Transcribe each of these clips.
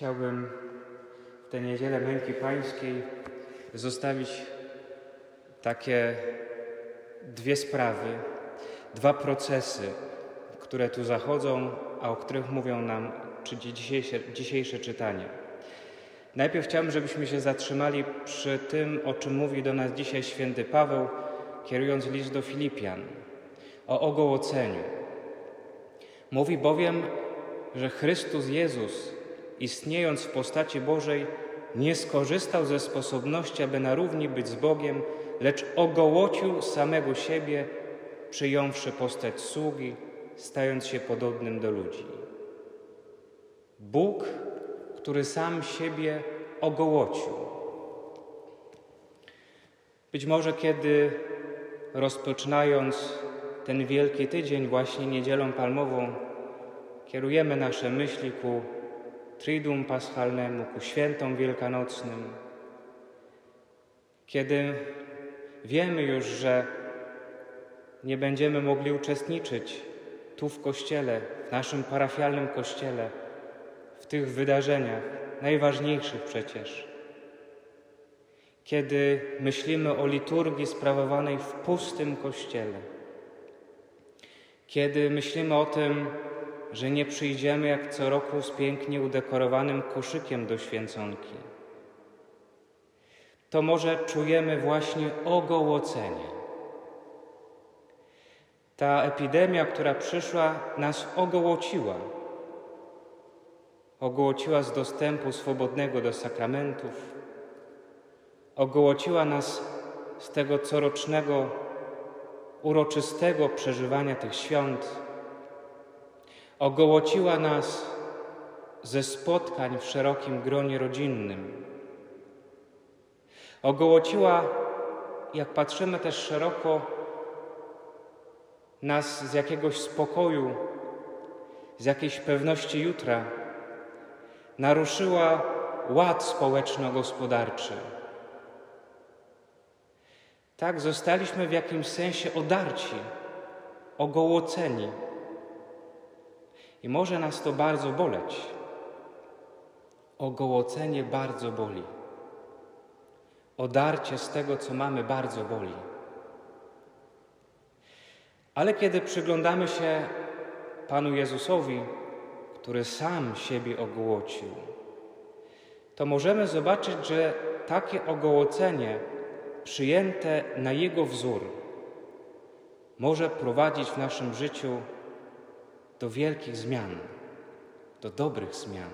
Chciałbym w tę niedzielę męki pańskiej zostawić takie dwie sprawy, dwa procesy, które tu zachodzą, a o których mówią nam dzisiejsze, dzisiejsze czytanie. Najpierw chciałbym, żebyśmy się zatrzymali przy tym, o czym mówi do nas dzisiaj święty Paweł, kierując list do Filipian, o ogołoceniu. Mówi bowiem, że Chrystus Jezus, istniejąc w postaci Bożej, nie skorzystał ze sposobności, aby na równi być z Bogiem, lecz ogołocił samego siebie, przyjąwszy postać sługi, stając się podobnym do ludzi. Bóg, który sam siebie ogołocił. Być może kiedy rozpoczynając ten wielki tydzień, właśnie niedzielą palmową, kierujemy nasze myśli ku Triduum Paschalnemu, ku świętom wielkanocnym, kiedy wiemy już, że nie będziemy mogli uczestniczyć tu w kościele, w naszym parafialnym kościele, w tych wydarzeniach, najważniejszych przecież. Kiedy myślimy o liturgii sprawowanej w pustym kościele, kiedy myślimy o tym, że nie przyjdziemy jak co roku z pięknie udekorowanym koszykiem do święconki, to może czujemy właśnie ogołocenie. Ta epidemia, która przyszła, nas ogołociła. Ogołociła z dostępu swobodnego do sakramentów, ogołociła nas z tego corocznego, uroczystego przeżywania tych świąt, ogołociła nas ze spotkań w szerokim gronie rodzinnym. Ogołociła, jak patrzymy też szeroko, nas z jakiegoś spokoju, z jakiejś pewności jutra, naruszyła ład społeczno-gospodarczy. Tak zostaliśmy w jakimś sensie odarci, ogołoceni. I może nas to bardzo boleć. Ogołocenie bardzo boli. Odarcie z tego, co mamy, bardzo boli. Ale kiedy przyglądamy się Panu Jezusowi, który sam siebie ogołocił, to możemy zobaczyć, że takie ogołocenie przyjęte na Jego wzór może prowadzić w naszym życiu do wielkich zmian, do dobrych zmian.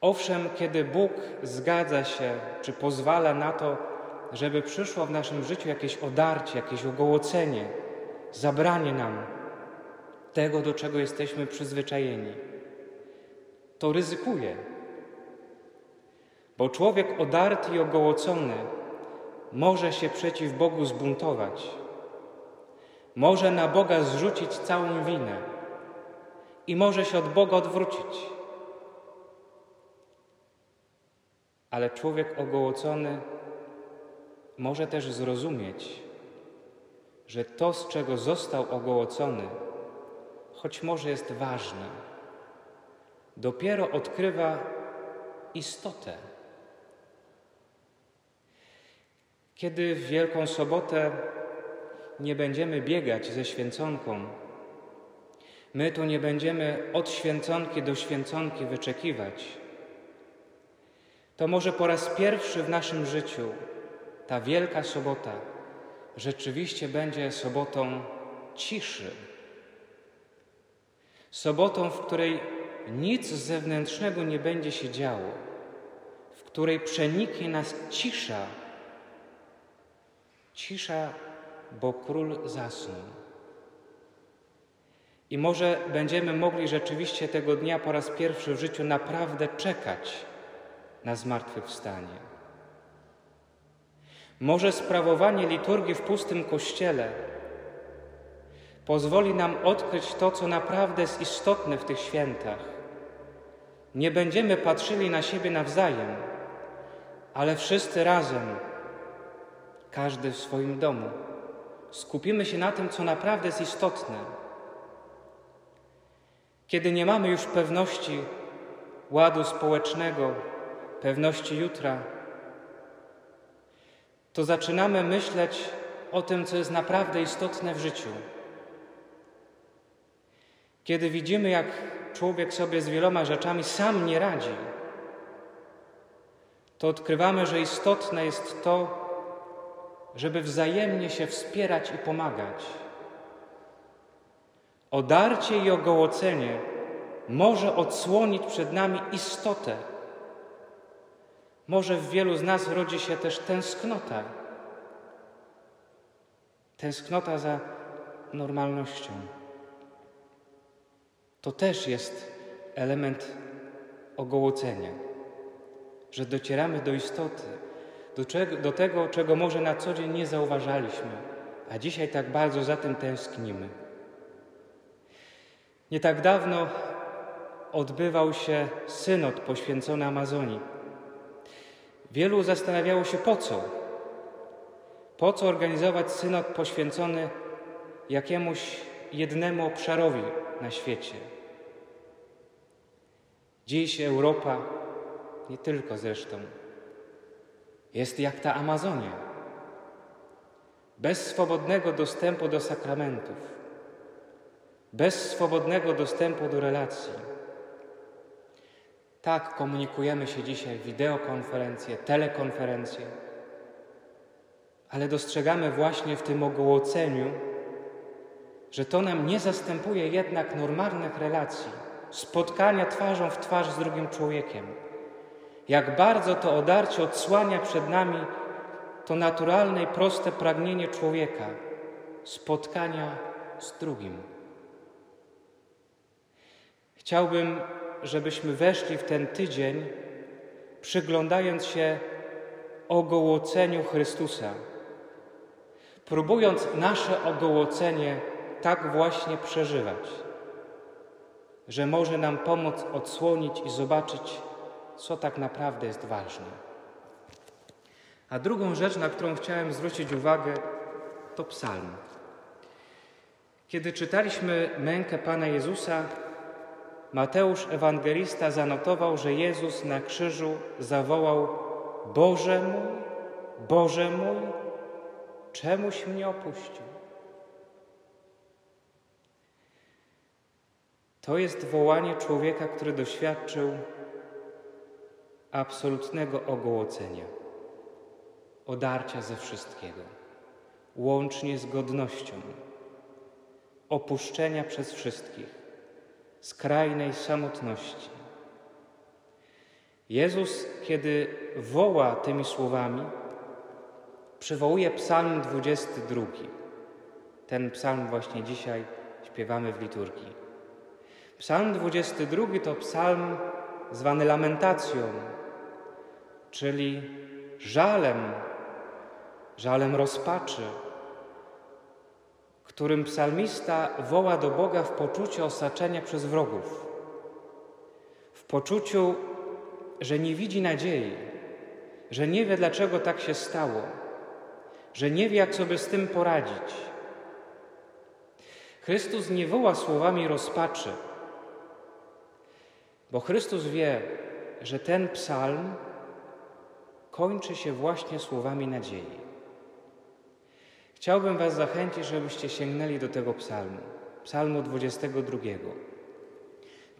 Owszem, kiedy Bóg zgadza się czy pozwala na to, żeby przyszło w naszym życiu jakieś odarcie, jakieś ogołocenie, zabranie nam tego, do czego jesteśmy przyzwyczajeni, to ryzykuje. Bo człowiek odarty i ogołocony może się przeciw Bogu zbuntować, może na Boga zrzucić całą winę i może się od Boga odwrócić. Ale człowiek ogołocony może też zrozumieć, że to, z czego został ogołocony, choć może jest ważne, dopiero odkrywa istotę. Kiedy w Wielką Sobotę nie będziemy biegać ze święconką, my tu nie będziemy od święconki do święconki wyczekiwać, to może po raz pierwszy w naszym życiu ta Wielka Sobota rzeczywiście będzie sobotą ciszy. Sobotą, w której nic zewnętrznego nie będzie się działo, w której przeniknie nas cisza. Cisza, bo król zasnął. I może będziemy mogli rzeczywiście tego dnia po raz pierwszy w życiu naprawdę czekać na zmartwychwstanie. Może sprawowanie liturgii w pustym kościele pozwoli nam odkryć to, co naprawdę jest istotne w tych świętach. Nie będziemy patrzyli na siebie nawzajem, ale wszyscy razem, każdy w swoim domu, skupimy się na tym, co naprawdę jest istotne. Kiedy nie mamy już pewności, ładu społecznego, pewności jutra, to zaczynamy myśleć o tym, co jest naprawdę istotne w życiu. Kiedy widzimy, jak człowiek sobie z wieloma rzeczami sam nie radzi, to odkrywamy, że istotne jest to, żeby wzajemnie się wspierać i pomagać. Odarcie i ogołocenie może odsłonić przed nami istotę. Może w wielu z nas rodzi się też tęsknota. Tęsknota za normalnością. To też jest element ogołocenia, że docieramy do istoty, do, czego, do tego, czego może na co dzień nie zauważaliśmy, a dzisiaj tak bardzo za tym tęsknimy. Nie tak dawno odbywał się synod poświęcony Amazonii. Wielu zastanawiało się po co. Po co organizować synod poświęcony jakiemuś jednemu obszarowi na świecie? Dziś Europa, nie tylko zresztą, jest jak ta Amazonia. Bez swobodnego dostępu do sakramentów, bez swobodnego dostępu do relacji. Tak komunikujemy się dzisiaj wideokonferencje, telekonferencje, ale dostrzegamy właśnie w tym ogołoceniu, że to nam nie zastępuje jednak normalnych relacji, spotkania twarzą w twarz z drugim człowiekiem. Jak bardzo to odarcie odsłania przed nami to naturalne i proste pragnienie człowieka spotkania z drugim. Chciałbym, żebyśmy weszli w ten tydzień, przyglądając się ogołoceniu Chrystusa, próbując nasze ogołocenie tak właśnie przeżywać, że może nam pomóc odsłonić i zobaczyć, co tak naprawdę jest ważne. A drugą rzecz, na którą chciałem zwrócić uwagę, to psalm. Kiedy czytaliśmy mękę Pana Jezusa, Mateusz Ewangelista zanotował, że Jezus na krzyżu zawołał: Boże mój, Boże mój, czemuś mnie opuścił? To jest wołanie człowieka, który doświadczył absolutnego ogołocenia, odarcia ze wszystkiego, łącznie z godnością, opuszczenia przez wszystkich, skrajnej samotności. Jezus, kiedy woła tymi słowami, przywołuje Psalm 22. Ten psalm właśnie dzisiaj śpiewamy w liturgii. Psalm 22 to psalm zwany lamentacją, czyli żalem, żalem rozpaczy, którym psalmista woła do Boga w poczuciu osaczenia przez wrogów, w poczuciu, że nie widzi nadziei, że nie wie, dlaczego tak się stało, że nie wie, jak sobie z tym poradzić. Chrystus nie woła słowami rozpaczy, bo Chrystus wie, że ten psalm kończy się właśnie słowami nadziei. Chciałbym Was zachęcić, żebyście sięgnęli do tego psalmu, psalmu 22.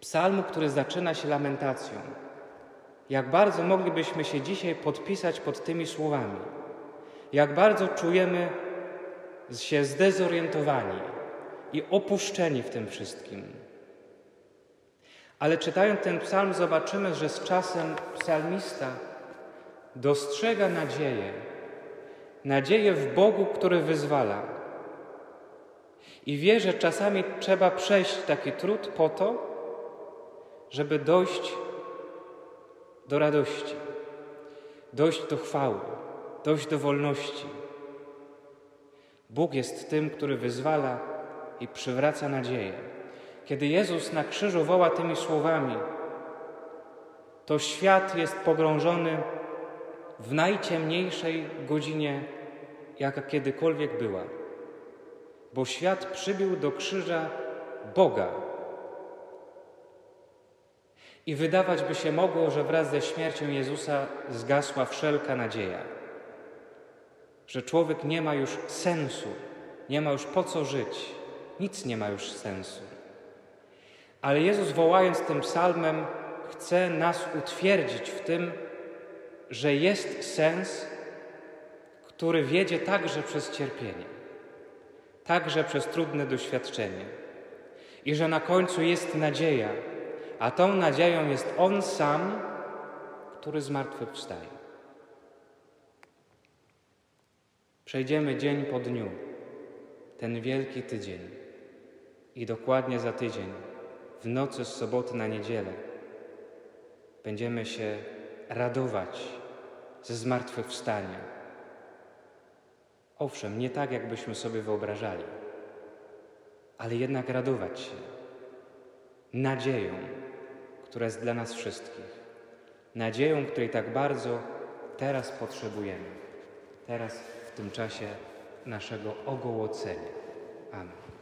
Psalmu, który zaczyna się lamentacją. Jak bardzo moglibyśmy się dzisiaj podpisać pod tymi słowami. Jak bardzo czujemy się zdezorientowani i opuszczeni w tym wszystkim. Ale czytając ten psalm, zobaczymy, że z czasem psalmista dostrzega nadzieję, nadzieję w Bogu, który wyzwala. I wie, że czasami trzeba przejść taki trud po to, żeby dojść do radości, dojść do chwały, dojść do wolności. Bóg jest tym, który wyzwala i przywraca nadzieję. Kiedy Jezus na krzyżu woła tymi słowami, to świat jest pogrążony w najciemniejszej godzinie, jaka kiedykolwiek była. Bo świat przybił do krzyża Boga. I wydawać by się mogło, że wraz ze śmiercią Jezusa zgasła wszelka nadzieja, że człowiek nie ma już sensu, nie ma już po co żyć, nic nie ma już sensu. Ale Jezus, wołając tym psalmem, chce nas utwierdzić w tym, że jest sens, który wiedzie także przez cierpienie, także przez trudne doświadczenie. I że na końcu jest nadzieja, a tą nadzieją jest On sam, który zmartwychwstaje. Przejdziemy dzień po dniu, ten wielki tydzień. I dokładnie za tydzień, w nocy z soboty na niedzielę, będziemy się radować ze zmartwychwstania. Owszem, nie tak, jakbyśmy sobie wyobrażali, ale jednak radować się nadzieją, która jest dla nas wszystkich. Nadzieją, której tak bardzo teraz potrzebujemy. Teraz, w tym czasie naszego ogołocenia. Amen.